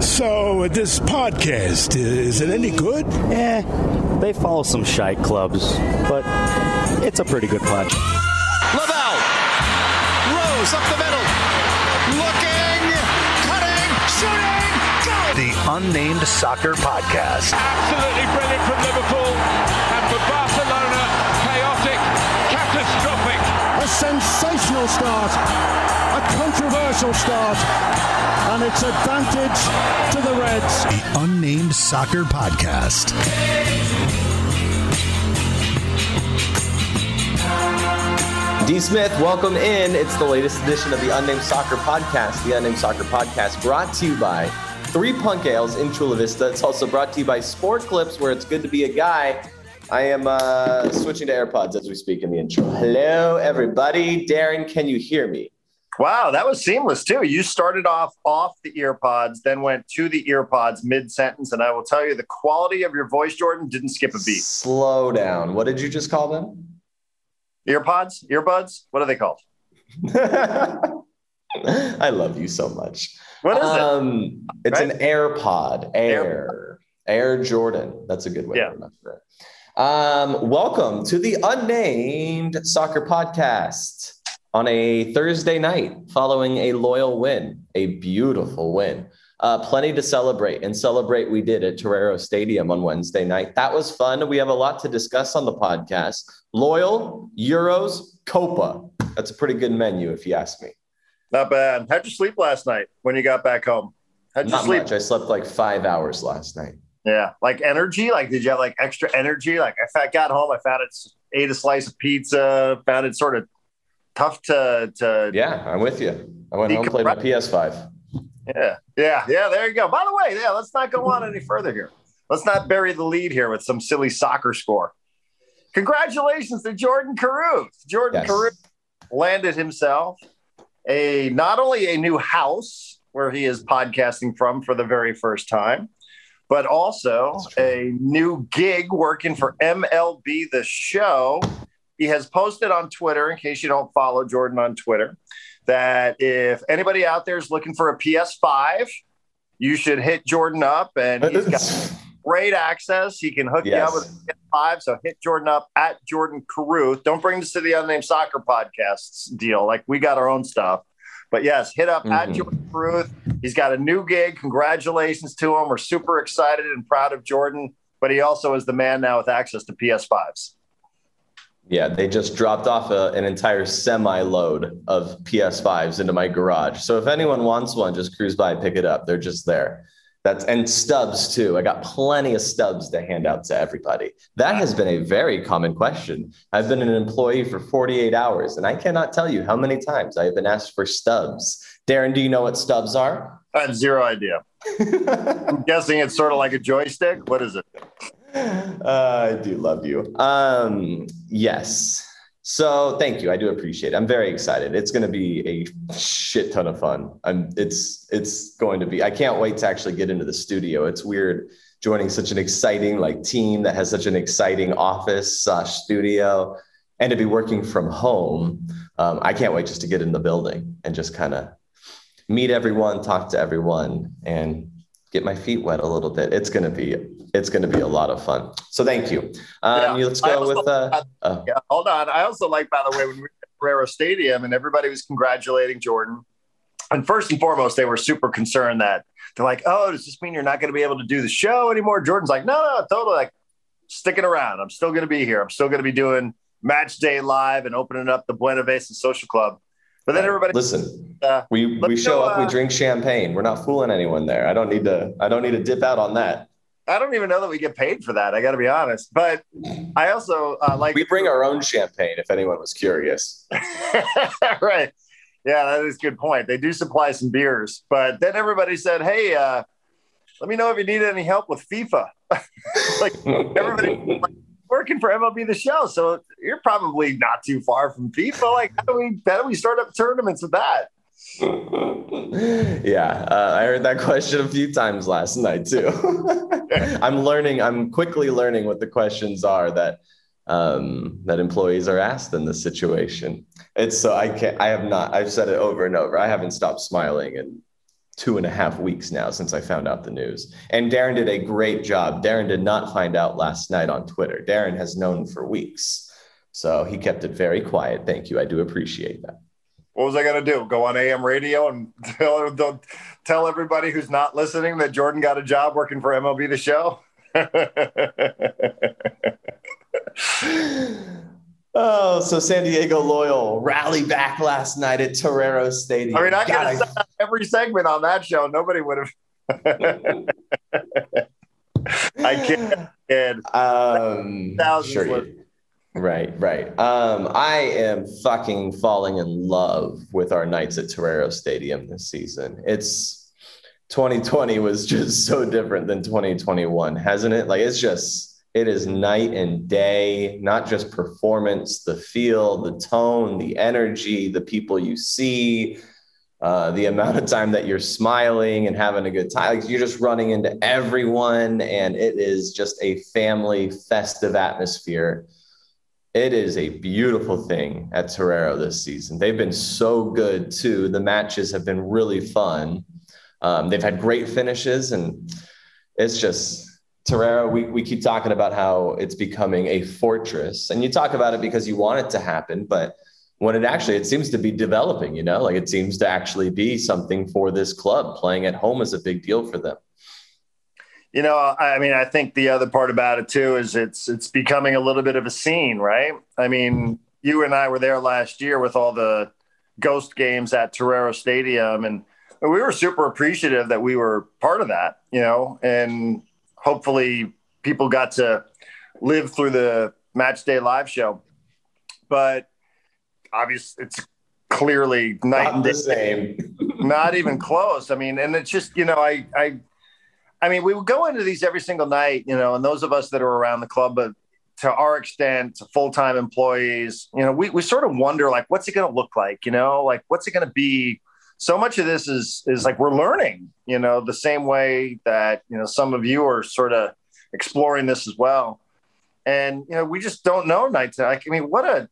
So, this podcast, is it any good? Eh, they follow some shite clubs, but it's a pretty good pod. Lavelle. Rose up the middle. Looking. Cutting. Shooting. Go! The Unnamed Soccer Podcast. Absolutely brilliant from Liverpool. And for Barcelona, chaotic, catastrophic. A sensational start, a controversial start, and it's advantage to the Reds. The Unnamed Soccer Podcast. D. Smith, welcome in. It's the latest edition of the Unnamed Soccer Podcast. The Unnamed Soccer Podcast brought to you by Three Punk Ales in Chula Vista. It's also brought to you by Sport Clips, where it's good to be a guy. I am uh, switching to AirPods as we speak in the intro. Hello, everybody. Darren, can you hear me? Wow, that was seamless too. You started off off the earpods, then went to the earpods mid sentence, and I will tell you the quality of your voice, Jordan, didn't skip a beat. Slow down. What did you just call them? Earpods, earbuds. What are they called? I love you so much. What is um, it? It's Right? an AirPod. Air. Air Jordan. That's a good way Yeah. to remember it. Um, welcome to the Unnamed Soccer Podcast on a Thursday night following a loyal win, a beautiful win. Uh, plenty to celebrate, and celebrate we did at Torero Stadium on Wednesday night. That was fun. We have a lot to discuss on the podcast. Loyal, Euros, Copa. That's a pretty good menu, if you ask me. Not bad. How'd you sleep last night when you got back home? How'd you Not sleep? much. I slept like five hours last night. Yeah, like energy. Like, did you have like extra energy? Like, I got home, I found it, ate a slice of pizza, found it sort of tough to to Yeah, I'm with you. I went home, played my PS5. Yeah, yeah, yeah. There you go. By the way, yeah, let's not go on any further here. Let's not bury the lead here with some silly soccer score. Congratulations to Jordan Caruth. Jordan Yes. Caruth landed himself a not only a new house where he is podcasting from for the very first time, but also a new gig working for MLB The Show. He has posted on Twitter, in case you don't follow Jordan on Twitter, that if anybody out there is looking for a PS5, you should hit Jordan up, and he's got great access. He can hook you up with a PS5. So hit Jordan up at Jordan Caruth. Don't bring this to the unnamed soccer podcasts deal. Like we got our own stuff. But yes, hit up at Mhm. Jordan Caruth. He's got a new gig. Congratulations to him. We're super excited and proud of Jordan. But he also is the man now with access to PS5s. Yeah, they just dropped off a, an entire semi load of PS5s into my garage. So if anyone wants one, just cruise by, pick it up. They're just there. That's and stubs too. I got plenty of stubs to hand out to everybody. That has been a very common question. I've been an employee for 48 hours, and I cannot tell you how many times I have been asked for stubs. Darren, do you know what stubs are? I have zero idea. I'm guessing it's sort of like a joystick. What is it? Uh, I do love you. Um, yes. So thank you. I do appreciate it. I'm very excited. It's going to be a shit ton of fun. I'm. It's it's going to be. I can't wait to actually get into the studio. It's weird joining such an exciting like team that has such an exciting office slash studio, and to be working from home. Um, I can't wait just to get in the building and just kind of meet everyone, talk to everyone, and get my feet wet a little bit. It's gonna be it's gonna be a lot of fun. So thank you. Um, Yeah. let's go with uh, uh, Yeah, hold on. I also like, by the way, when we were at Torero Stadium and everybody was congratulating Jordan. And first and foremost, they were super concerned that they're like, "Oh, does this mean you're not going to be able to do the show anymore?" Jordan's like, "No, no, totally. Like, sticking around. I'm still going to be here. I'm still going to be doing match day live and opening up the Buena Vista Social Club." But then everybody, listen. uh, We we show up, we uh, drink champagne. We're not fooling anyone there. I don't need to I don't need to dip out on that. I don't even know that we get paid for that. I got to be honest. But I also uh, like We bring our own champagne if anyone was curious. right. Yeah, that is a good point. They do supply some beers, but then everybody said, "Hey, uh, let me know if you need any help with FIFA." like everybody working for MLB the Show, so you're probably not too far from FIFA. Like, how do we how do we start up tournaments with that? Yeah, uh, I heard that question a few times last night too. I'm learning. I'm quickly learning what the questions are that um, that employees are asked in this situation. It's so I can't. I have not. I've said it over and over. I haven't stopped smiling in two and a half weeks now since I found out the news. And Darren did a great job. Darren did not find out last night on Twitter. Darren has known for weeks. So he kept it very quiet. Thank you. I do appreciate that. What was I going to do? Go on AM radio and tell, tell everybody who's not listening that Jordan got a job working for MLB The Show? oh, so San Diego Loyal rally back last night at Torero Stadium. I mean, I got to every segment on that show. Nobody would have. I can't. Um, sure right, right. Um, I am fucking falling in love with our nights at Torero Stadium this season. It's 2020 was just so different than 2021, hasn't it? Like it's just it is night and day, not just performance, the feel, the tone, the energy, the people you see, uh, the amount of time that you're smiling and having a good time. Like you're just running into everyone, and it is just a family festive atmosphere. It is a beautiful thing at Torero this season. They've been so good too. The matches have been really fun. Um, they've had great finishes, and it's just Torero, we, we keep talking about how it's becoming a fortress. And you talk about it because you want it to happen, but when it actually it seems to be developing, you know, like it seems to actually be something for this club. Playing at home is a big deal for them. You know, I mean, I think the other part about it too is it's it's becoming a little bit of a scene, right? I mean, you and I were there last year with all the ghost games at Torero Stadium and we were super appreciative that we were part of that, you know, and hopefully people got to live through the match day live show. But obviously, it's clearly night not and the same. not even close. I mean, and it's just you know, I I I mean, we would go into these every single night, you know, and those of us that are around the club, but to our extent, to full time employees, you know, we we sort of wonder like, what's it going to look like? You know, like what's it going to be? so much of this is is like we're learning you know the same way that you know some of you are sort of exploring this as well and you know we just don't know nights like i mean what a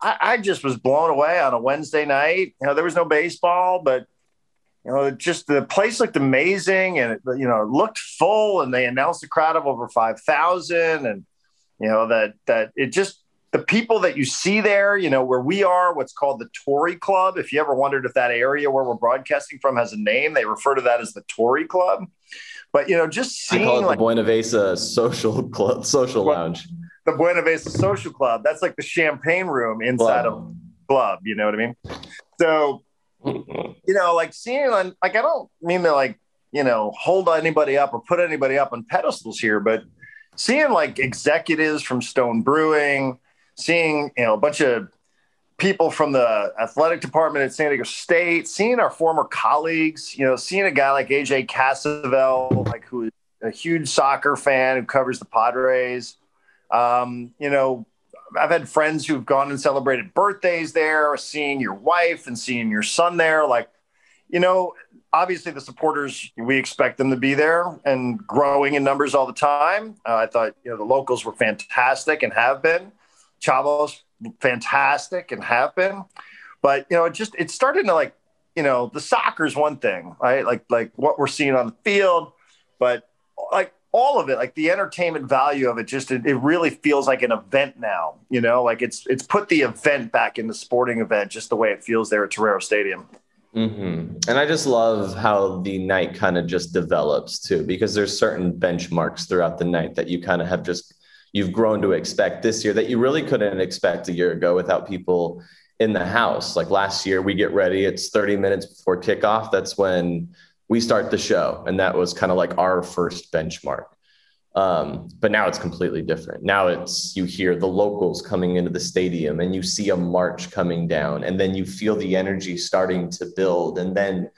I, I just was blown away on a wednesday night you know there was no baseball but you know just the place looked amazing and it, you know it looked full and they announced a crowd of over 5000 and you know that that it just the people that you see there, you know, where we are, what's called the Tory Club. If you ever wondered if that area where we're broadcasting from has a name, they refer to that as the Tory Club. But you know, just seeing I call it like, the Buena Vista Social Club, Social Lounge. The Buena Vista Social Club. That's like the champagne room inside club. of club. You know what I mean? So, you know, like seeing on like I don't mean to like you know hold anybody up or put anybody up on pedestals here, but seeing like executives from Stone Brewing seeing you know a bunch of people from the athletic department at San Diego State, seeing our former colleagues, you know, seeing a guy like AJ Cassavell, like who is a huge soccer fan who covers the Padres. Um, you know, I've had friends who've gone and celebrated birthdays there, seeing your wife and seeing your son there. Like, you know, obviously the supporters, we expect them to be there and growing in numbers all the time. Uh, I thought, you know, the locals were fantastic and have been. Chavos fantastic and have been, but you know, it just it started to like, you know, the soccer's one thing, right? Like like what we're seeing on the field, but like all of it, like the entertainment value of it, just it, it really feels like an event now. You know, like it's it's put the event back in the sporting event, just the way it feels there at Torero Stadium. Mm-hmm. And I just love how the night kind of just develops too, because there's certain benchmarks throughout the night that you kind of have just you've grown to expect this year that you really couldn't expect a year ago without people in the house. Like last year, we get ready, it's 30 minutes before kickoff. That's when we start the show. And that was kind of like our first benchmark. Um, but now it's completely different. Now it's you hear the locals coming into the stadium and you see a march coming down, and then you feel the energy starting to build. And then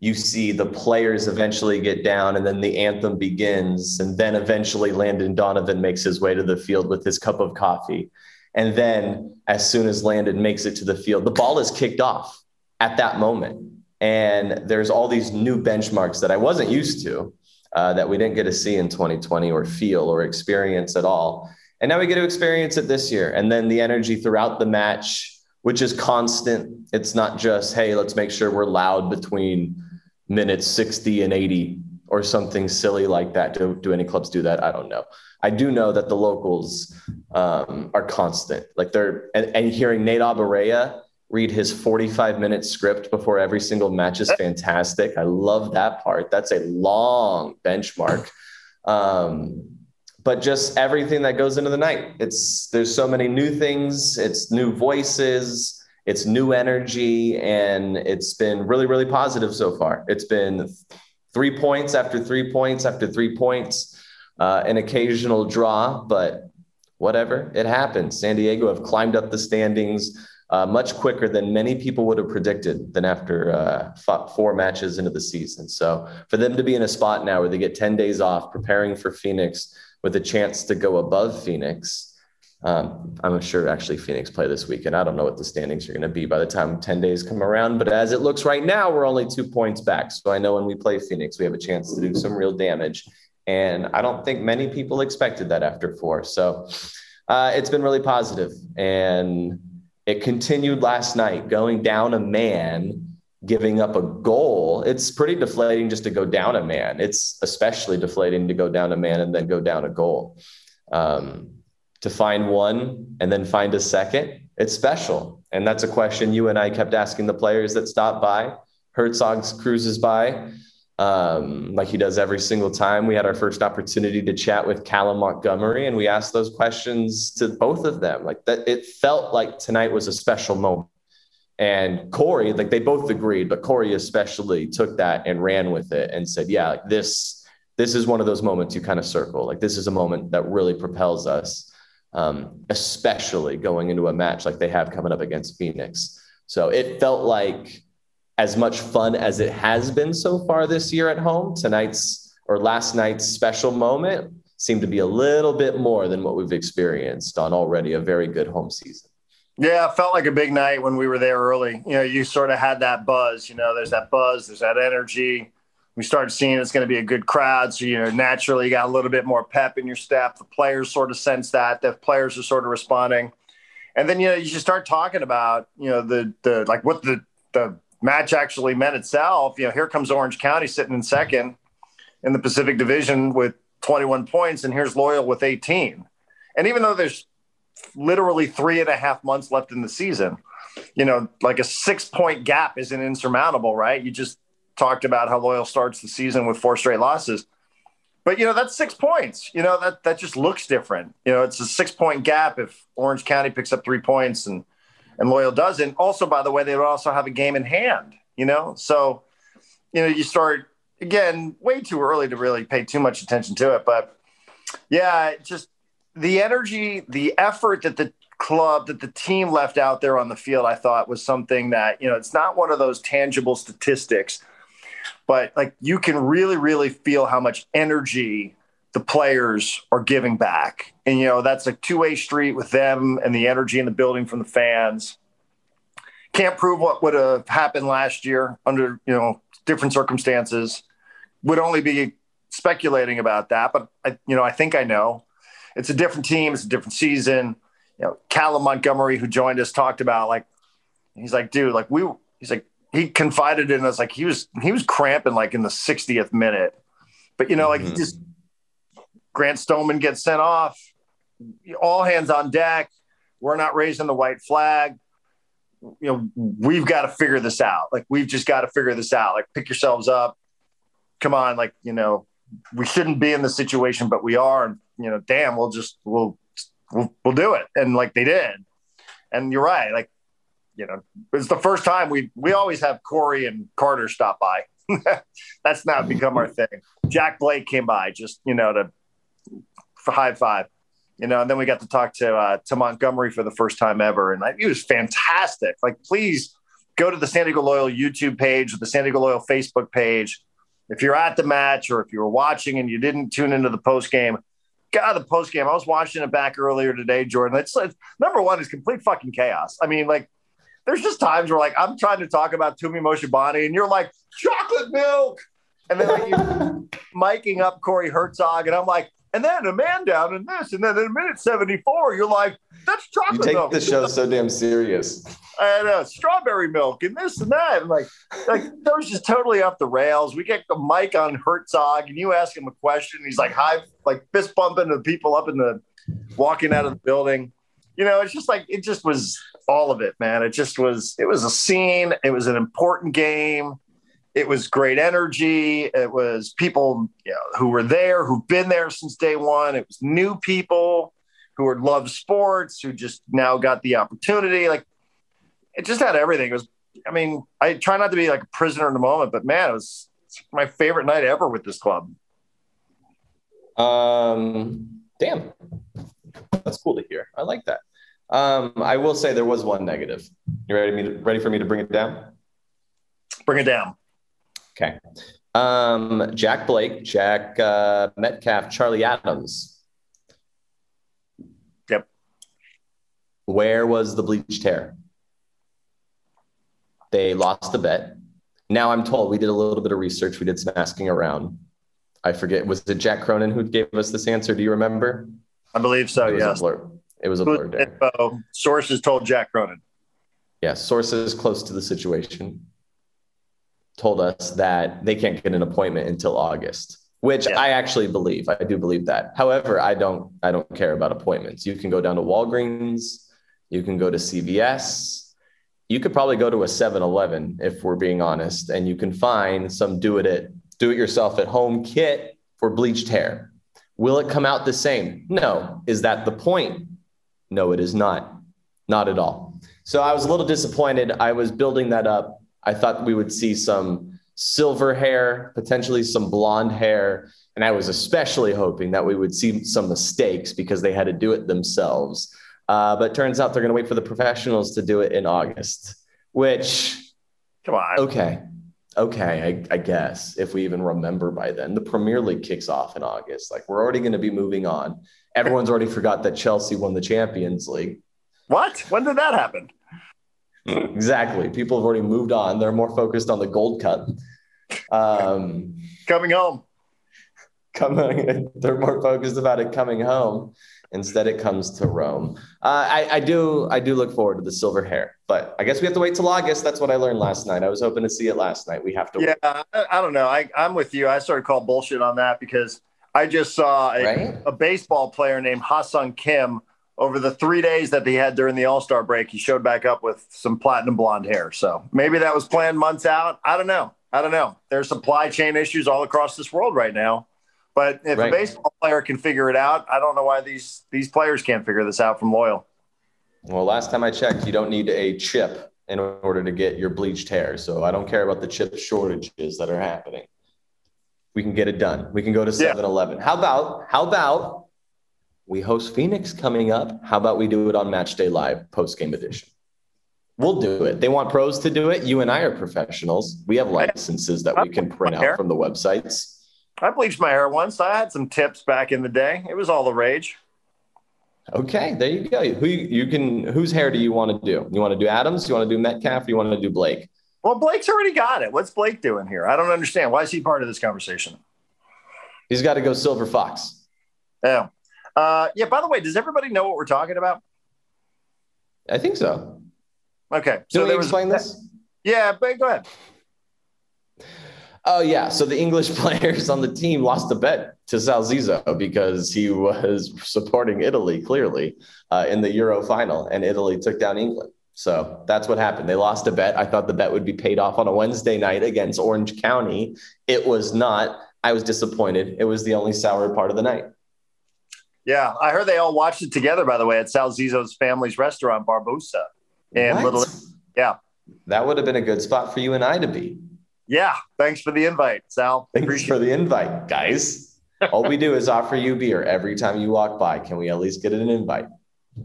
you see the players eventually get down and then the anthem begins and then eventually landon donovan makes his way to the field with his cup of coffee and then as soon as landon makes it to the field the ball is kicked off at that moment and there's all these new benchmarks that i wasn't used to uh, that we didn't get to see in 2020 or feel or experience at all and now we get to experience it this year and then the energy throughout the match which is constant it's not just hey let's make sure we're loud between minutes 60 and 80 or something silly like that. Do, do any clubs do that? I don't know. I do know that the locals um, are constant. Like they're and, and hearing Nate Abaurrea read his 45 minute script before every single match is fantastic. I love that part. That's a long benchmark. Um, but just everything that goes into the night. It's there's so many new things, it's new voices, it's new energy, and it's been really, really positive so far. It's been three points after three points after three points, uh, an occasional draw, but whatever, it happens. San Diego have climbed up the standings uh, much quicker than many people would have predicted than after uh, four matches into the season. So for them to be in a spot now where they get 10 days off preparing for Phoenix with a chance to go above Phoenix, um, I'm sure actually Phoenix play this weekend. I don't know what the standings are going to be by the time 10 days come around, but as it looks right now, we're only two points back. So I know when we play Phoenix, we have a chance to do some real damage. And I don't think many people expected that after four. So uh, it's been really positive. And it continued last night, going down a man, giving up a goal. It's pretty deflating just to go down a man. It's especially deflating to go down a man and then go down a goal. Um, to find one and then find a second, it's special. And that's a question you and I kept asking the players that stopped by. Hertzog cruises by um, like he does every single time. We had our first opportunity to chat with Callum Montgomery, and we asked those questions to both of them. Like that, it felt like tonight was a special moment. And Corey, like they both agreed, but Corey especially took that and ran with it and said, "Yeah, like this, this is one of those moments you kind of circle. Like this is a moment that really propels us, um, especially going into a match like they have coming up against Phoenix." So it felt like as much fun as it has been so far this year at home, tonight's or last night's special moment seemed to be a little bit more than what we've experienced on already a very good home season. Yeah, it felt like a big night when we were there early. You know, you sort of had that buzz, you know, there's that buzz, there's that energy. We started seeing it's going to be a good crowd. So, you know, naturally you got a little bit more pep in your step. The players sort of sense that. The players are sort of responding. And then, you know, you just start talking about, you know, the, the, like what the, the match actually meant itself. You know, here comes Orange County sitting in second in the Pacific Division with 21 points, and here's Loyal with 18. And even though there's literally three and a half months left in the season, you know, like a six point gap isn't insurmountable, right? You just talked about how Loyal starts the season with four straight losses. But you know that's six points. You know that that just looks different. You know it's a six point gap if Orange County picks up three points and and Loyal doesn't. Also, by the way, they would also have a game in hand, you know? So, you know, you start again way too early to really pay too much attention to it. But yeah, just the energy, the effort that the club, that the team left out there on the field, I thought was something that, you know, it's not one of those tangible statistics, but like you can really, really feel how much energy the players are giving back. And, you know, that's a two way street with them and the energy in the building from the fans. Can't prove what would have happened last year under, you know, different circumstances. Would only be speculating about that. But, I, you know, I think I know. It's a different team, it's a different season. You know, Callum Montgomery, who joined us, talked about like, he's like, dude, like, we, he's like, he confided in us, like, he was, he was cramping like in the 60th minute. But, you know, like, mm-hmm. he just, Grant Stoneman gets sent off. All hands on deck. We're not raising the white flag. You know, we've got to figure this out. Like, we've just got to figure this out. Like, pick yourselves up. Come on. Like, you know, we shouldn't be in the situation, but we are. And, you know, damn, we'll just, we'll, we'll, we'll do it. And like they did. And you're right. Like, you know, it's the first time we, we always have Corey and Carter stop by. That's now become our thing. Jack Blake came by just, you know, to for high five. You know, and then we got to talk to uh, to Montgomery for the first time ever, and like, he was fantastic. Like, please go to the San Diego Loyal YouTube page or the San Diego Loyal Facebook page. If you're at the match or if you were watching and you didn't tune into the post game, God, the post game. I was watching it back earlier today, Jordan. It's, it's number one is complete fucking chaos. I mean, like, there's just times where like I'm trying to talk about Tumi Moshobane and you're like chocolate milk, and then like, you're miking up Corey Hertzog, and I'm like, and then a man down and this, and then in a minute 74, you're like, that's chocolate You take milk. the show so damn serious. and uh, strawberry milk and this and that. And like, like that was just totally off the rails. We get the mic on Hertzog and you ask him a question. He's like high, like fist bumping to the people up in the walking out of the building. You know, it's just like it just was all of it, man. It just was. It was a scene. It was an important game. It was great energy. It was people you know, who were there, who've been there since day one. It was new people who had loved sports, who just now got the opportunity. Like it just had everything. It was, I mean, I try not to be like a prisoner in the moment, but man, it was my favorite night ever with this club. Um, damn, that's cool to hear. I like that. Um, I will say there was one negative. You ready me to, ready for me to bring it down? Bring it down. Okay. Um, Jack Blake, Jack uh, Metcalf, Charlie Adams. Yep. Where was the bleached hair? They lost the bet. Now I'm told we did a little bit of research. We did some asking around. I forget. Was it Jack Cronin who gave us this answer? Do you remember? I believe so. it was yes. a blur. It was a blur. Info. Sources told Jack Cronin. Yeah, sources close to the situation told us that they can't get an appointment until August, which Yeah. I actually believe. I do believe that. However, I don't I don't care about appointments. You can go down to Walgreens, you can go to CVS, you could probably go to a 7-Eleven if we're being honest, and you can find some do it at do it yourself at home kit for bleached hair. Will it come out the same? No. Is that the point? No, it is not. Not at all. So I was a little disappointed. I was building that up. I thought we would see some silver hair, potentially some blonde hair. And I was especially hoping that we would see some mistakes because they had to do it themselves. Uh, but turns out they're going to wait for the professionals to do it in August, which, Come on. okay, okay, I, I guess if we even remember by then, the Premier League kicks off in August. Like we're already going to be moving on. Everyone's already forgot that Chelsea won the Champions League. What? When did that happen? Exactly. People have already moved on. They're more focused on the Gold Cup. Um, Coming home. coming, they're more focused about it coming home. Instead, it comes to Rome. Uh, I, I do, I do look forward to the silver hair, but I guess we have to wait till August. That's what I learned last night. I was hoping to see it last night. We have to. Yeah, wait. I, I don't know. I, I'm with you. I sort of call bullshit on that because I just saw a, Right? a baseball player named Ha-seong Kim over the three days that he had during the All Star break. He showed back up with some platinum blonde hair. So maybe that was planned months out. I don't know. I don't know. There's supply chain issues all across this world right now. But if Right. a baseball player can figure it out, I don't know why these these players can't figure this out from Loyal. Well, last time I checked, you don't need a chip in order to get your bleached hair. So I don't care about the chip shortages that are happening. We can get it done. We can go to Yeah. 7 Eleven. How about, how about we host Phoenix coming up? How about we do it on Match Day Live post game edition? We'll do it. They want pros to do it. You and I are professionals. We have licenses that we can print out from the websites. I bleached my hair once. I had some tips back in the day. It was all the rage. Okay, there you go. Who you, can? Whose hair do you want to do? You want to do Adams? You want to do Metcalf? You want to do Blake? Well, Blake's already got it. What's Blake doing here? I don't understand. Why is he part of this conversation? He's got to go Silver Fox. Yeah. Uh, yeah. By the way, does everybody know what we're talking about? I think so. Okay. So there we was explain this? Yeah, but go ahead. Oh yeah. So the English players on the team lost a bet to Sal Zizzo because he was supporting Italy clearly uh, in the Euro final, and Italy took down England. So that's what happened. They lost a bet. I thought the bet would be paid off on a Wednesday night against Orange County. It was not. I was disappointed. It was the only sour part of the night. Yeah, I heard they all watched it together. By the way, at Sal Zizzo's family's restaurant, Barbusa, and? Little. Yeah, That would have been a good spot for you and I to be. yeah. Thanks for the invite, Sal. Thanks Appreciate for the invite, guys. All we do is offer you beer every time you walk by. Can we at least get an invite?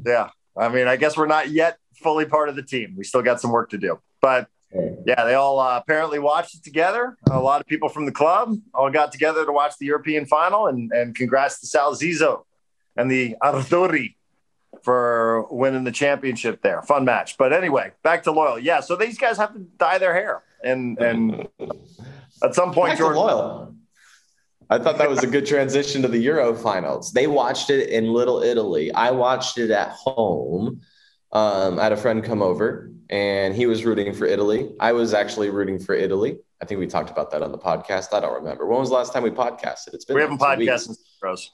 Yeah. I mean, I guess we're not yet fully part of the team. We still got some work to do. But yeah, they all uh, apparently watched it together. A lot of people from the club all got together to watch the European final. And, and congrats to Sal Zizzo and the Azzurri for winning the championship there. Fun match. But anyway, back to Loyal. Yeah. So these guys have to dye their hair. And, and at some point, Back Jordan. loyal. I thought that was a good transition to the Euro finals. They watched it in Little Italy. I watched it at home. Um, I had a friend come over and he was rooting for Italy. I was actually rooting for Italy. I think we talked about that on the podcast. I don't remember. When was the last time we podcasted? It's been We haven't podcasted weeks.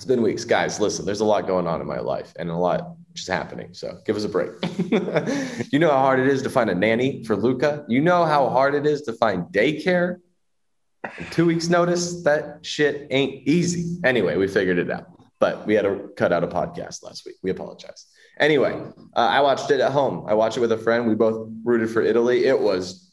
It's been weeks, guys. Listen, there's a lot going on in my life and a lot just happening. So give us a break. you know how hard it is to find a nanny for Luca. You know how hard it is to find daycare. In two weeks' notice, that shit ain't easy. Anyway, we figured it out, but we had to cut out a podcast last week. We apologize. Anyway, uh, I watched it at home. I watched it with a friend. We both rooted for Italy. It was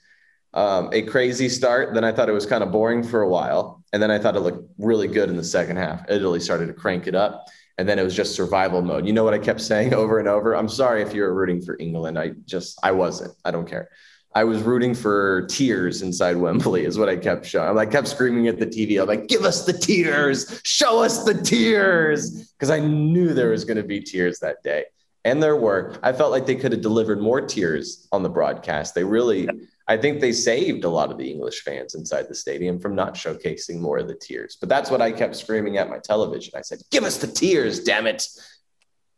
um, a crazy start. Then I thought it was kind of boring for a while. And then I thought it looked really good in the second half. Italy started to crank it up. And then it was just survival mode. You know what I kept saying over and over? I'm sorry if you're rooting for England. I just, I wasn't. I don't care. I was rooting for tears inside Wembley, is what I kept showing. I kept screaming at the TV. I'm like, give us the tears, show us the tears. Because I knew there was going to be tears that day. And there were. I felt like they could have delivered more tears on the broadcast. They really, I think they saved a lot of the English fans inside the stadium from not showcasing more of the tears. But that's what I kept screaming at my television. I said, give us the tears, damn it.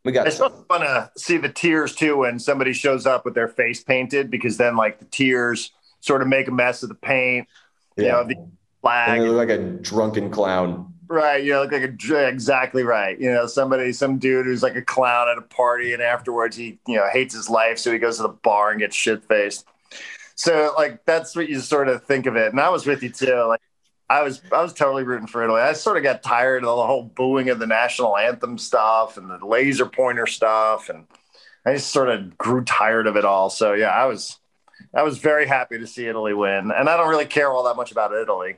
We got It's fun to see the tears too when somebody shows up with their face painted because then like the tears sort of make a mess of the paint. You Yeah. know, the And flag. they look like a drunken clown. Right, you know, look like a exactly right. You know, somebody, some dude who's like a clown at a party, and afterwards he, you know, hates his life, so he goes to the bar and gets shit faced. So, like, that's what you sort of think of it. And I was with you too. Like, I was, I was totally rooting for Italy. I sort of got tired of the whole booing of the national anthem stuff and the laser pointer stuff, and I just sort of grew tired of it all. So, yeah, I was, I was very happy to see Italy win, and I don't really care all that much about Italy,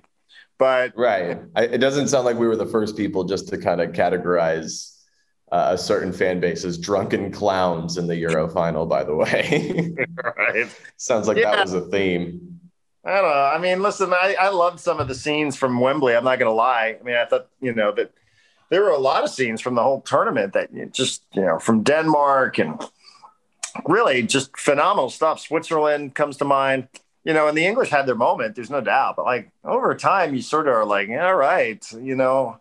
but Right. I, it doesn't sound like we were the first people just to kind of categorize uh, a certain fan base as drunken clowns in the Euro final, by the way. right. Sounds like Yeah. that was a theme. I don't know. I mean, listen, I, I loved some of the scenes from Wembley. I'm not going to lie. I mean, I thought, you know, that there were a lot of scenes from the whole tournament that you just, you know, from Denmark and really just phenomenal stuff. Switzerland comes to mind, you know, and the English had their moment. There's no doubt. But like over time, you sort of are like, all right, you know,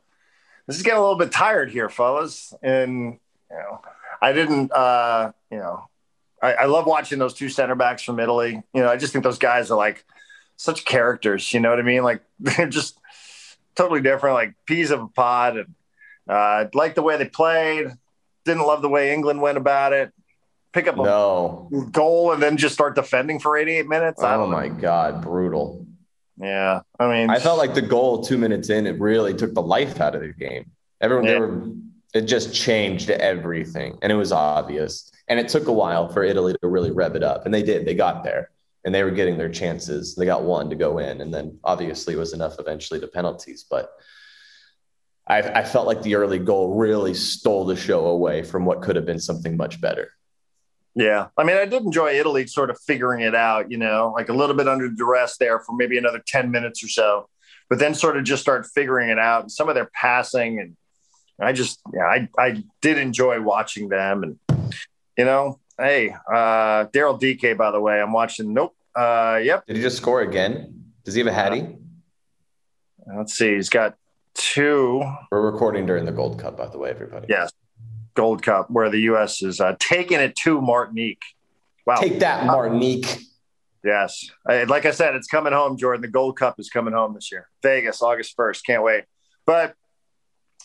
this is getting a little bit tired here, fellas. And, you know, I didn't, uh, you know, I, I love watching those two center backs from Italy. You know, I just think those guys are like, such characters. You know what I mean? Like they're just totally different, like peas of a pod. And uh, like the way they played. Didn't love the way England went about it. Pick up a No. goal and then just start defending for 88 minutes. Oh my God. Brutal. Yeah, I mean, I felt like the goal two minutes in, it really took the life out of the game. Everyone, they Yeah. were, it just changed everything. And it was obvious. And it took a while for Italy to really rev it up. And they did. They got there and they were getting their chances. They got one to go in. And then obviously it was enough eventually to penalties. But I, I felt like the early goal really stole the show away from what could have been something much better. Yeah. I mean, I did enjoy Italy sort of figuring it out, you know, like a little bit under duress there for maybe another 10 minutes or so, but then sort of just start figuring it out and some of their passing. And I just, yeah, I, I did enjoy watching them. And, you know, hey, uh, Daryl Dike, by the way, I'm watching. Nope. Uh, yep. Did he just score again? Does he have a hattie? Let's see. He's got two. We're recording during the Gold Cup, by the way, everybody. Yes. Gold Cup, where the U.S. is uh, taking it to Martinique. Wow. Take that, Martinique. Yes. I- Like I said, it's coming home, Jordan. The Gold Cup is coming home this year. Vegas, August 1st. Can't wait. But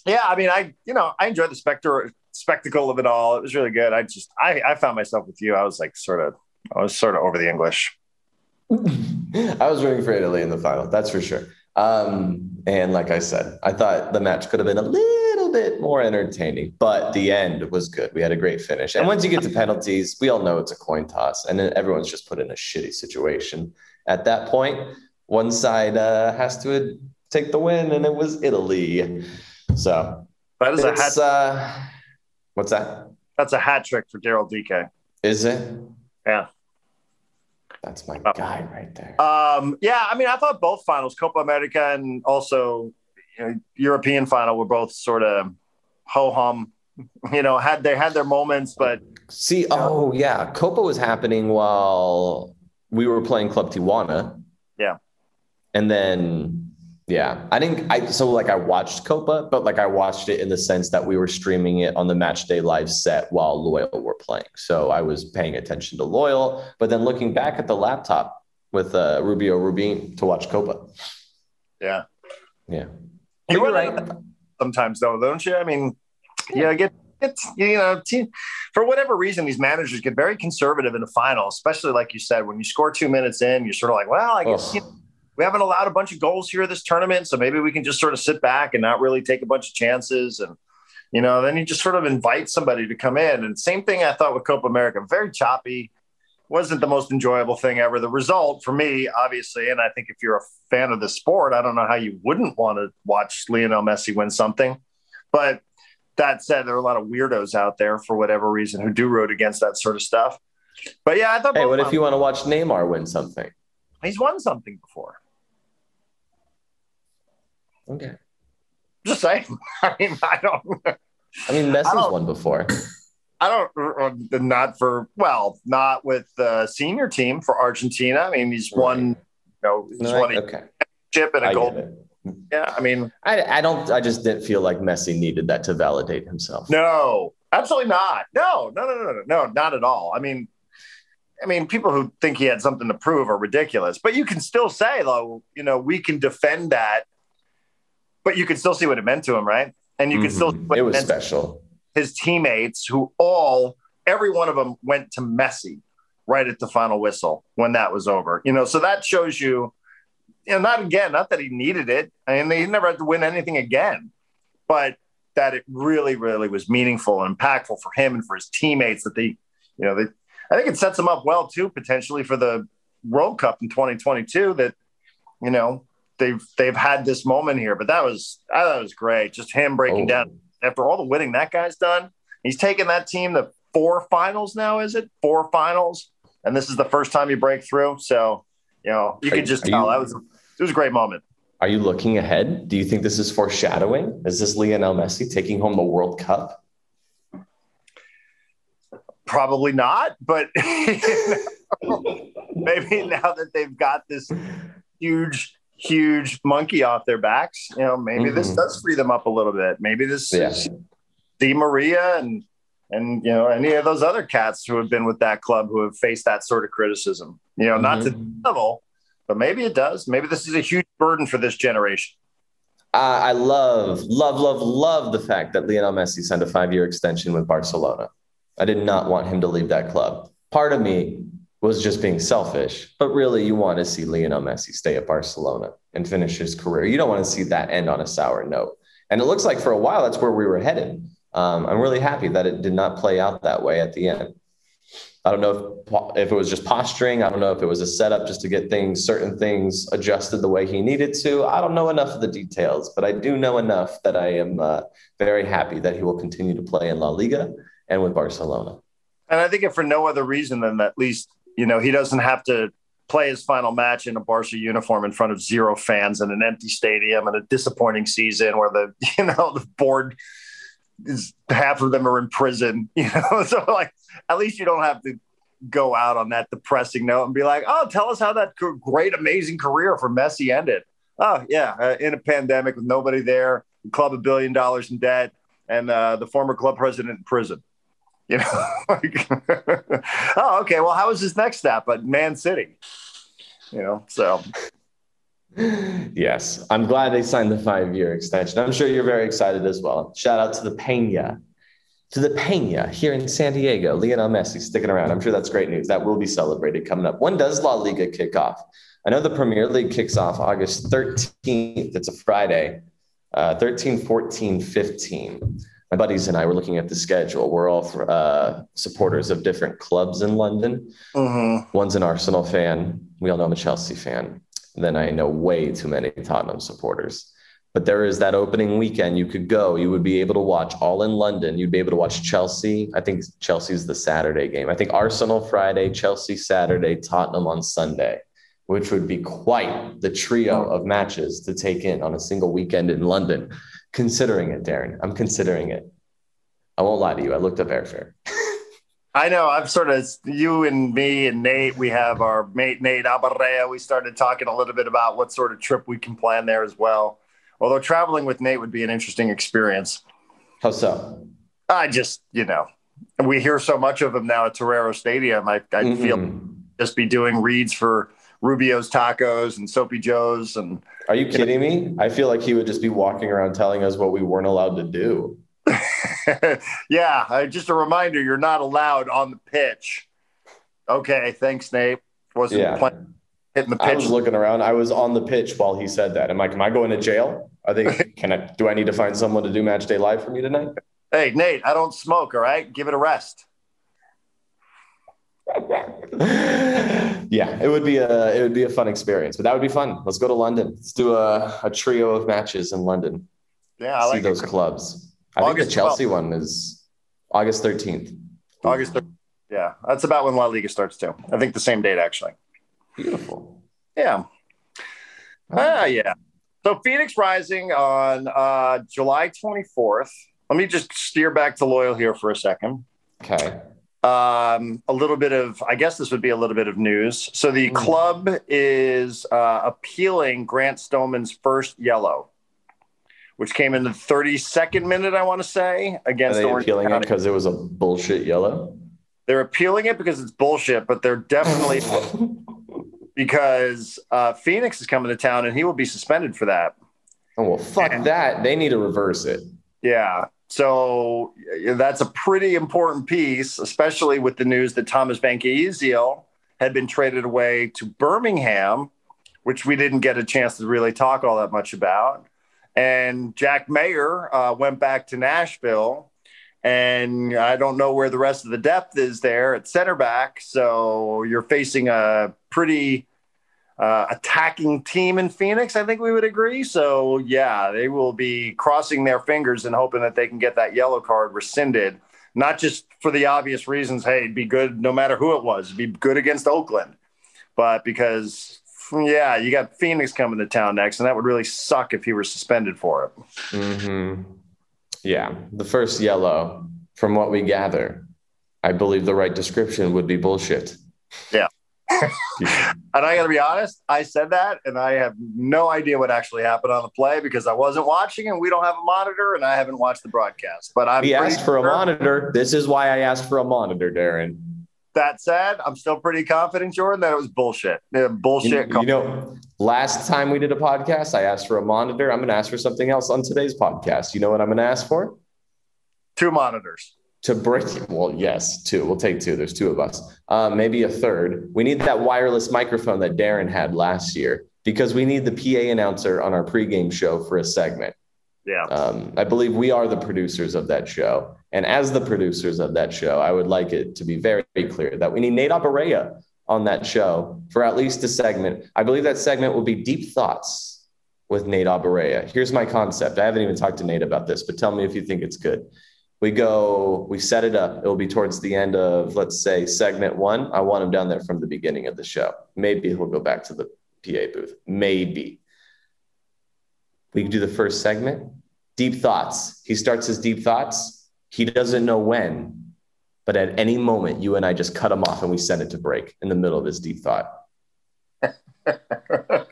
yeah, I mean, I, you know, I enjoyed the specter, spectacle of it all. It was really good. I just, I, I found myself with you. I was like, sort of, I was sort of over the English. I was rooting for Italy in the final, that's for sure. Um, and like I said, I thought the match could have been a little bit more entertaining, but the end was good. We had a great finish. And once you get to penalties, we all know it's a coin toss, and then everyone's just put in a shitty situation. At that point, one side uh, has to take the win, and it was Italy. So That is a hat, uh, what's that? that's a hat trick for Daryl Dike. Is it? Yeah. That's my guy right there. Um, yeah, I mean, I thought both finals, Copa America and also you know, European final, were both sort of ho hum. You know, had they had their moments, but See, oh yeah, Copa was happening while we were playing Club Tijuana. Yeah. And then Yeah, I didn't. I so like I watched Copa, but like I watched it in the sense that we were streaming it on the match day live set while Loyal were playing. So I was paying attention to Loyal, but then looking back at the laptop with uh, Rubio Rubin to watch Copa. Yeah, yeah. You are right. Sometimes though, don't you? I mean, yeah, get it's you know team, for whatever reason these managers get very conservative in the final, especially like you said when you score two minutes in, you're sort of like, well, I guess. You know, we haven't allowed a bunch of goals here this tournament, so maybe we can just sort of sit back and not really take a bunch of chances. And you know, then you just sort of invite somebody to come in. And same thing I thought with Copa America, very choppy. Wasn't the most enjoyable thing ever. The result for me, obviously, and I think if you're a fan of the sport, I don't know how you wouldn't want to watch Lionel Messi win something. But that said, there are a lot of weirdos out there for whatever reason who do root against that sort of stuff. But yeah, I thought. Hey, what if you want to watch Neymar win something? He's won something before. Okay. Just saying. I mean, I don't. I mean, Messi's won before. I don't. Not for well, not with the senior team for Argentina. I mean, he's won. You know, he's No, won I- a okay. chip and a I gold. Yeah, I mean, I, I don't. I just didn't feel like Messi needed that to validate himself. no, absolutely not. No, no, no, no, no, no, not at all. I mean, I mean, people who think he had something to prove are ridiculous. But you can still say, though, you know, we can defend that. But you can still see what it meant to him, right? And you can mm-hmm. still see what It was meant to special. His teammates who all every one of them went to Messi right at the final whistle when that was over. You know, so that shows you, you know, not again, not that he needed it. I mean, he never had to win anything again, but that it really, really was meaningful and impactful for him and for his teammates that they, you know, they, I think it sets him up well too, potentially for the World Cup in 2022 that, you know, they've, they've had this moment here, but that was, I thought it was great. Just him breaking Oh. down after all the winning that guy's done, he's taken that team to four finals now, is it? Four finals. And this is the first time you break through. So, you know, you Are- could just tell you- that was it was a great moment. Are you looking ahead? Do you think this is foreshadowing? Is this Lionel Messi taking home the World Cup? Probably not, but maybe now that they've got this huge, huge monkey off their backs, you know, maybe this Mhm. does free them up a little bit. Maybe this Yeah. is Di Maria and and you know any of those other cats who have been with that club who have faced that sort of criticism. You know, not to the level, but maybe it does. Maybe this is a huge burden for this generation. Uh, I love, love, love, love the fact that Lionel Messi signed a five-year extension with Barcelona. I did not want him to leave that club. Part of me was just being selfish, but really, you want to see Lionel Messi stay at Barcelona and finish his career. You don't want to see that end on a sour note. And it looks like for a while that's where we were headed. Um, I'm really happy that it did not play out that way at the end. I don't know if, if it was just posturing. I don't know if it was a setup just to get things, certain things adjusted the way he needed to. I don't know enough of the details, but I do know enough that I am uh, very happy that he will continue to play in La Liga and with Barcelona. And I think if for no other reason than at least, you know, he doesn't have to play his final match in a Barca uniform in front of zero fans in an empty stadium and a disappointing season where the, you know, the board is half of them are in prison, you know. So like at least you don't have to go out on that depressing note and be like, oh, tell us how that great, amazing career for Messi ended. Oh, yeah, uh, in a pandemic with nobody there, the club a billion dollars in debt, and uh, the former club president in prison. You know, like, oh, okay. Well, how is his next step at Man City? You know, so yes, I'm glad they signed the five year extension. I'm sure you're very excited as well. Shout out to the Pena, to the Pena here in San Diego. Lionel Messi sticking around. I'm sure that's great news. That will be celebrated coming up. When does La Liga kick off? I know the Premier League kicks off August 13th. It's a Friday, uh, 13, 14, 15. My buddies and I were looking at the schedule. We're all uh, supporters of different clubs in London. Mhm. One's an Arsenal fan. We all know I'm a Chelsea fan. Then I know way too many Tottenham supporters. But there is that opening weekend you could go. You would be able to watch all in London. You'd be able to watch Chelsea. I think Chelsea's the Saturday game. I think Arsenal Friday, Chelsea Saturday, Tottenham on Sunday, which would be quite the trio of matches to take in on a single weekend in London. Considering it, Darren. I'm considering it. I won't lie to you. I looked up airfare. I know. I've sort of you and me and Nate. We have our mate Nate Abaurrea. We started talking a little bit about what sort of trip we can plan there as well. Although traveling with Nate would be an interesting experience. How so? I just, you know, we hear so much of him now at Torero Stadium. I, I mm-hmm. feel just be doing reads for Rubio's Tacos and Soapy Joe's. And are you kidding me? I feel like he would just be walking around telling us what we weren't allowed to do. yeah, uh, just a reminder: you're not allowed on the pitch. Okay, thanks, Nate. Wasn't yeah. playing, hitting the pitch. I was looking around. I was on the pitch while he said that. I'm like, am I going to jail? Are they? Can I? Do I need to find someone to do match day live for me tonight? Hey, Nate, I don't smoke. All right, give it a rest. yeah, it would be a it would be a fun experience, but that would be fun. Let's go to London. Let's do a, a trio of matches in London. Yeah, I see those it. clubs. I August think the Chelsea 12th. one is August thirteenth. August, 13th. yeah, that's about when La Liga starts too. I think the same date actually. Beautiful. Yeah. Ah, yeah. So Phoenix Rising on uh, July twenty fourth. Let me just steer back to Loyal here for a second. Okay. Um, a little bit of, I guess this would be a little bit of news. So the mm. club is uh, appealing Grant Stoneman's first yellow, which came in the 32nd minute, I want to say, against Are they Orange appealing County. it because it was a bullshit yellow? They're appealing it because it's bullshit, but they're definitely because uh, Phoenix is coming to town and he will be suspended for that. Oh well, fuck and, that. They need to reverse it. Yeah, so that's a pretty important piece, especially with the news that Thomas Banke had been traded away to Birmingham, which we didn't get a chance to really talk all that much about. And Jack Maher uh, went back to Nashville. And I don't know where the rest of the depth is there at center back. So you're facing a pretty uh, attacking team in Phoenix, I think we would agree. So, yeah, they will be crossing their fingers and hoping that they can get that yellow card rescinded, not just for the obvious reasons, hey, it'd be good no matter who it was, it'd be good against Oakland, but because, yeah, you got Phoenix coming to town next, and that would really suck if he were suspended for it. Mm-hmm. Yeah, the first yellow, from what we gather, I believe the right description would be bullshit. Yeah and I got to be honest, I said that, and I have no idea what actually happened on the play because I wasn't watching, and we don't have a monitor, and I haven't watched the broadcast. But I'm. He asked for sure. a monitor. This is why I asked for a monitor, Darren. That said, I'm still pretty confident, Jordan, that it was bullshit. Yeah, bullshit. You, you know, last time we did a podcast, I asked for a monitor. I'm going to ask for something else on today's podcast. You know what I'm going to ask for? Two monitors to break well yes two. We'll take two. There's two of us. Uh, maybe a third. We need that wireless microphone that darren had last year because we need the pa announcer on our pregame show for a segment. Yeah. Um, i believe we are the producers of that show. And as the producers of that show i would like it to be very, very clear that we need nate Abaurrea on that show for at least a segment. I believe that segment will be deep thoughts with nate Abaurrea. here's my concept. I haven't even talked to nate about this but tell me if you think it's good we go, we set it up. It will be towards the end of, let's say, segment one. I want him down there from the beginning of the show. Maybe he'll go back to the PA booth. Maybe. We can do the first segment. Deep thoughts. He starts his deep thoughts. He doesn't know when, but at any moment, you and I just cut him off and we send it to break in the middle of his deep thought.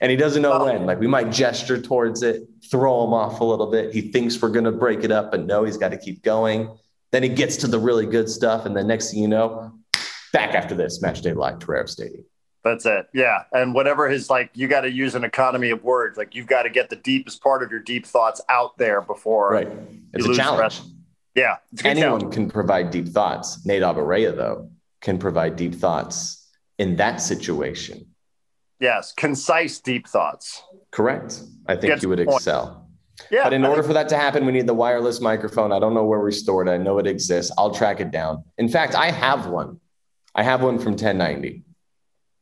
and he doesn't know when. Like we might gesture towards it, throw him off a little bit. He thinks we're going to break it up, but no, he's got to keep going. Then he gets to the really good stuff, and then next thing you know, back after this match day live Torero Stadium. That's it. Yeah. And whatever his like, you got to use an economy of words. Like you've got to get the deepest part of your deep thoughts out there before. Right. It's a challenge. Yeah. Anyone challenge. can provide deep thoughts. Nate Abaurrea, though, can provide deep thoughts in that situation. Yes, concise, deep thoughts. Correct. I think you would excel. Yeah. But in I order think- for that to happen, we need the wireless microphone. I don't know where we stored it. I know it exists. I'll track it down. In fact, I have one. I have one from 1090.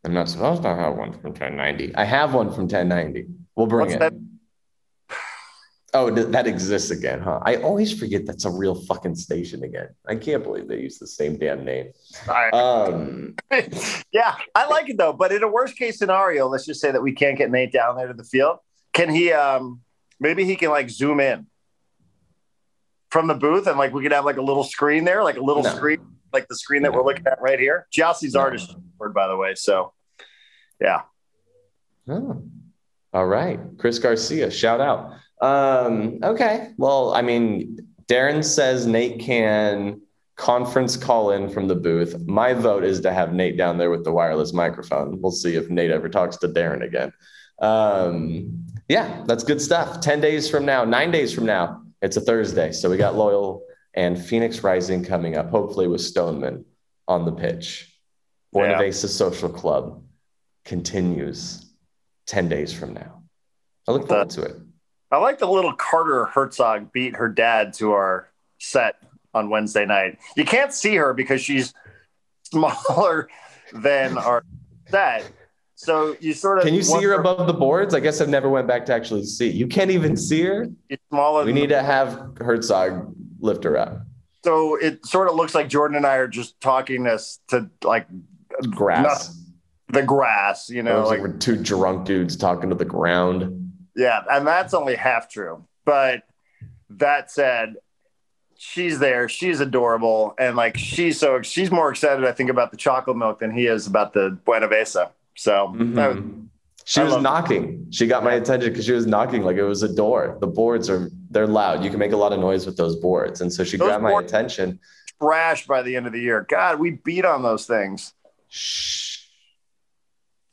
I'm not supposed to have one from 1090. I have one from 1090. We'll bring What's it. That? Oh, that exists again, huh? I always forget that's a real fucking station again. I can't believe they use the same damn name. Um, yeah, I like it though. But in a worst case scenario, let's just say that we can't get Nate down there to the field. Can he? Um, maybe he can like zoom in from the booth and like we could have like a little screen there, like a little No. screen, like the screen that we're looking at right here. Jalsi's artist word, by the way. So yeah. Oh. All right. Chris Garcia, shout out. Um, okay. Well, I mean, Darren says Nate can conference call in from the booth. My vote is to have Nate down there with the wireless microphone. We'll see if Nate ever talks to Darren again. Um, yeah, that's good stuff. 10 days from now, nine days from now, it's a Thursday. So we got Loyal and Phoenix Rising coming up, hopefully with Stoneman on the pitch. Buena Yeah. Vista Social Club continues 10 days from now. I look forward to it. I like the little Carter Hertzog beat her dad to our set on Wednesday night. You can't see her because she's smaller than our set. So you sort of Can you see her above the boards? I guess I've never went back to actually see. You can't even see her. She's smaller. We need to have Hertzog lift her up. so it sort of looks like Jordan and I are just talking us to like Grass. the grass, you know, like like we're two drunk dudes talking to the ground. Yeah, and that's only half true. But that said, she's there, she's adorable, and like she's so she's more excited, I think, about the chocolate milk than he is about the Buena Vista. So that was- Mhm. She I was love- knocking. She got my attention because she was knocking like it was a door. The boards are they're loud. You can make a lot of noise with those boards, and so she Those grabbed my attention. trash by the end of the year. God, we beat on those things. Shh.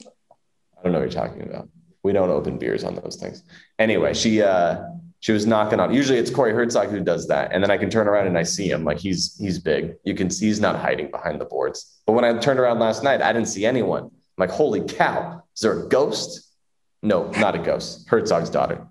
I don't know what you're talking about. We don't open beers on those things. Anyway, she uh she was knocking on. Usually it's Corey Hertzog who does that. And then I can turn around and I see him. Like he's he's big. You can see he's not hiding behind the boards. But when I turned around last night, I didn't see anyone. I'm like, holy cow, is there a ghost? No, not a ghost. Hertzog's daughter.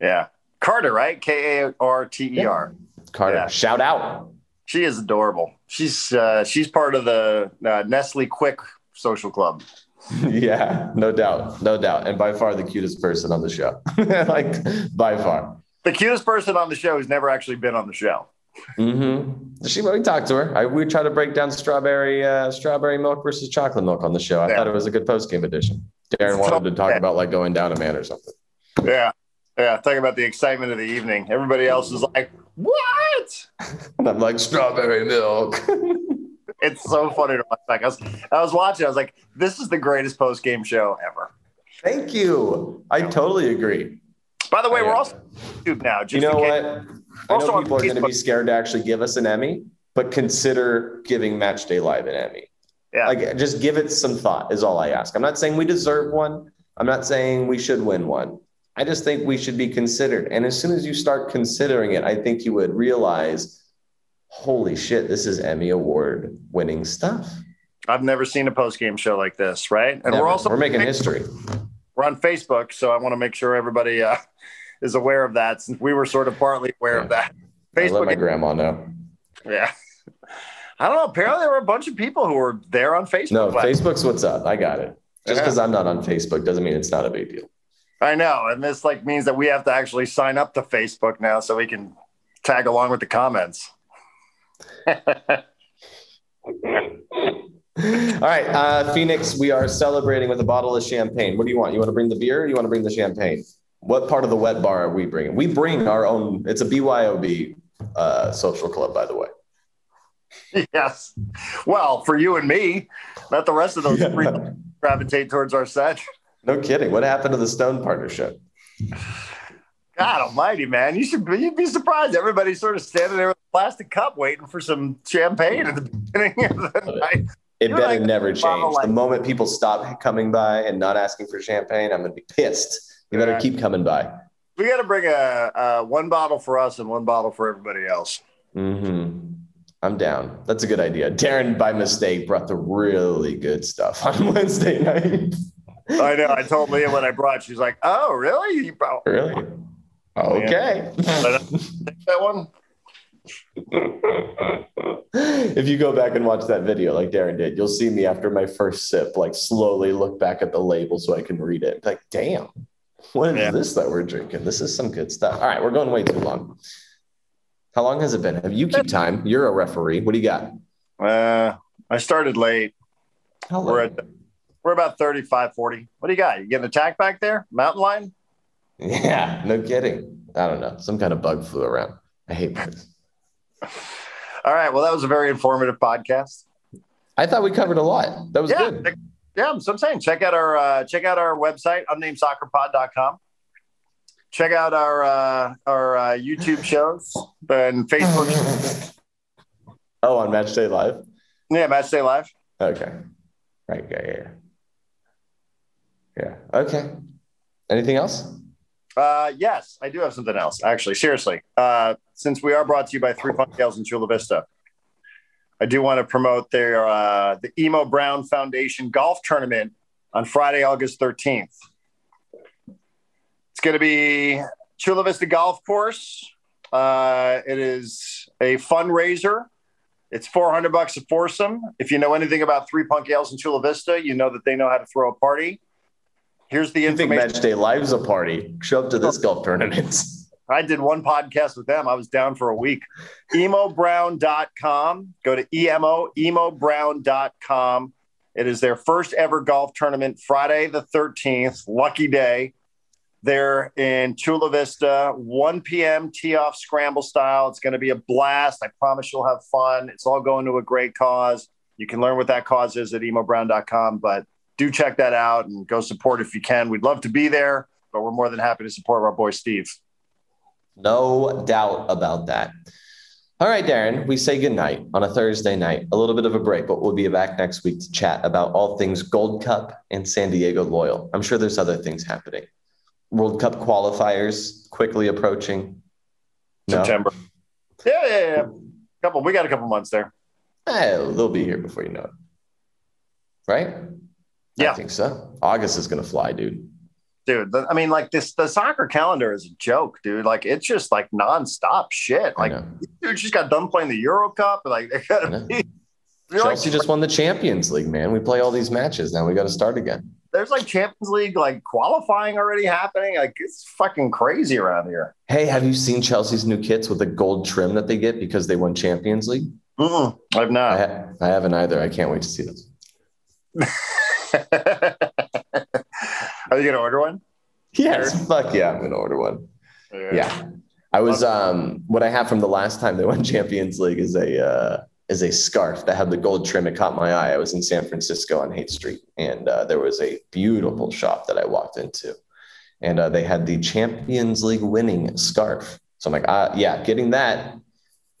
Yeah. Carter, right? K A R T E R. Carter. Yeah. Shout out. She is adorable. She's uh, she's part of the uh, Nestle Quik Social Club. yeah, no doubt. No doubt. And by far the cutest person on the show. like by far. The cutest person on the show who's never actually been on the show. Mm-hmm. She we talked to her. I, we tried to break down strawberry uh, strawberry milk versus chocolate milk on the show. I Yeah. thought it was a good post game edition. Darren wanted to talk about like going down a man or something. Yeah. Yeah. Talking about the excitement of the evening. Everybody else is like, what? And I'm like strawberry milk. It's so funny to watch back. I was, I was watching. I was like, this is the greatest post game show ever. Thank you. I totally agree. By the way, we're also YouTube now. Just You know what? I Also know people are going to be scared to actually give us an Emmy, but consider giving Match Day Live an Emmy. Yeah. Like, just give it some thought, is all I ask. I'm not saying we deserve one. I'm not saying we should win one. I just think we should be considered. And as soon as you start considering it, I think you would realize, holy shit, this is Emmy Award winning stuff. I've never seen a post game show like this, right? And Never. we're also we're making history. we're on Facebook, so I want to make sure everybody uh, is aware of that. Since we were sort of partly aware of that. I let my Facebook, grandma know. yeah. I don't know. Apparently, there were a bunch of people who were there on Facebook. No, Facebook's what's up. I got it. Just Yeah. because I'm not on Facebook doesn't mean it's not a big deal. I know, and this like means that we have to actually sign up to Facebook now so we can tag along with the comments. All right, uh, Phoenix, we are celebrating with a bottle of champagne. What do you want? You want to bring the beer or you want to bring the champagne? What part of the wet bar are we bringing? We bring our own, it's a BYOB uh, social club, by the way. yes. Well, for you and me, not the rest of those Yeah. three gravitate towards our set. No kidding. What happened to the Stone partnership? God Almighty, man! You should be, you'd be surprised. Everybody's sort of standing there with a plastic cup, waiting for some champagne at the beginning of the night. It You're better like- never change. like- the moment people stop coming by and not asking for champagne, I'm going to be pissed. You better Yeah. keep coming by. We got to bring a, a one bottle for us and one bottle for everybody else. hmm I'm down. That's a good idea. Darren, by mistake, brought the really good stuff on Wednesday night. I know. I told Leah what I brought. She's like, "Oh, really? You brought really? Okay. that one?" if you go back and watch that video like Darren did, you'll see me after my first sip, like slowly look back at the label so I can read it. Like, damn, what is Yeah. this that we're drinking? This is some good stuff. All right, we're going way too long. How long has it been? Have you keep time? You're a referee. What do you got? Uh, I started late. How We're at we're about 35, 40. What do you got? You getting attacked back there? Mountain lion? Yeah, no kidding. I don't know. Some kind of bug flew around. I hate this. All right. Well, that was a very informative podcast. I thought we covered a lot. That was yeah, good. Yeah, so I'm saying check out our uh, check out our website, unnamedSoccerPod.com. Check out our uh, our uh, YouTube shows and Facebook. oh, on Match Day Live. Yeah, Match Day Live. Okay. Right. Yeah. Yeah. Yeah. Okay. Anything else? Uh, yes, I do have something else. Actually, seriously, uh, since we are brought to you by Three Punk Ales in Chula Vista, I do want to promote their uh, the Emo Brown Foundation golf tournament on Friday, August 13th. It's going to be Chula Vista Golf Course. Uh, it is a fundraiser. It's 400 bucks a foursome. If you know anything about Three Punk Ales in Chula Vista, you know that they know how to throw a party. Here's the You think. Match Day Live's a party? Show up to this golf tournament. I did one podcast with them. I was down for a week. Emobrown.com. Go to emo, emobrown.com. It is their first ever golf tournament, Friday the 13th, lucky day. They're in Chula Vista, 1 p.m. tee off scramble style. It's going to be a blast. I promise you'll have fun. It's all going to a great cause. You can learn what that cause is at emobrown.com, but do check that out and go support if you can. We'd love to be there, but we're more than happy to support our boy Steve. No doubt about that. All right, Darren, we say goodnight on a Thursday night, a little bit of a break, but we'll be back next week to chat about all things Gold Cup and San Diego Loyal. I'm sure there's other things happening. World Cup qualifiers quickly approaching. No? September. Yeah, yeah, yeah. Couple. We got a couple months there. Eh, they'll be here before you know it. Right? Yeah. I think so. August is going to fly, dude. Dude, I mean, like this, the soccer calendar is a joke, dude. Like it's just like nonstop shit. Like, dude, just got done playing the Euro Cup. Like, they gotta be. You're like, Chelsea just won the Champions League, man. We play all these matches. Now we got to start again. there's like Champions League like qualifying already happening. Like it's fucking crazy around here. Hey, have you seen Chelsea's new kits with the gold trim that they get because they won Champions League? Mm-mm, I've I, not. ha- I haven't either. I can't wait to see this. Are you gonna order one? Yes, fuck yeah, I'm gonna order one. Yeah, I was. Um, what I have from the last time they won Champions League is a uh, is a scarf that had the gold trim. It caught my eye. I was in San Francisco on Haight Street, and uh, there was a beautiful shop that I walked into, and uh, they had the Champions League winning scarf. So I'm like, uh, yeah, getting that,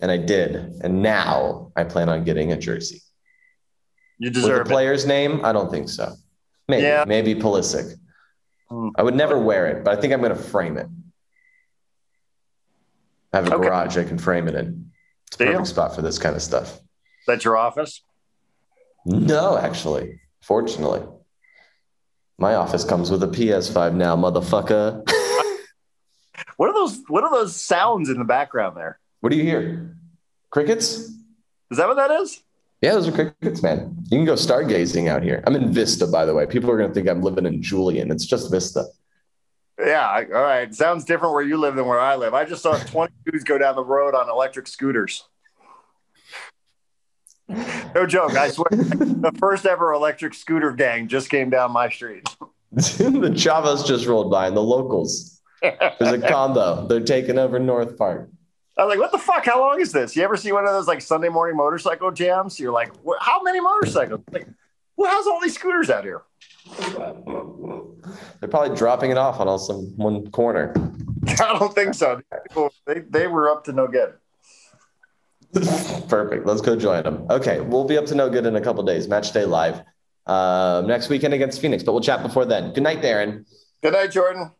and I did, and now I plan on getting a jersey. You With the deserve it. player's name, I don't think so. Maybe, Yeah. maybe Pulisic. Hmm. I would never wear it, but I think I'm going to frame it. I have a Okay. garage I can frame it in. It's a Deal. perfect spot for this kind of stuff. That's your office. No, actually, fortunately, my office comes with a PS5 now, motherfucker. What are those? What are those sounds in the background there? what do you hear? Crickets? Is that what that is? Yeah, those are crickets, man. You can go stargazing out here. I'm in Vista, by the way. People are going to think I'm living in Julian. It's just Vista. Yeah. All right. Sounds different where you live than where I live. I just saw 20 dudes go down the road on electric scooters. No joke. I swear. the first ever electric scooter gang just came down my street. the Chavas just rolled by and the locals. There's a condo. They're taking over North Park. I was like, what the fuck? How long is this? You ever see one of those like Sunday morning motorcycle jams? You're like, how many motorcycles? Like, who has all these scooters out here? They're probably dropping it off on all some one corner. I don't think so. They, they were up to no good. Perfect. Let's go join them. Okay, we'll be up to no good in a couple days. Match day live um, next weekend against Phoenix, but we'll chat before then. Good night, Darren. Good night, Jordan.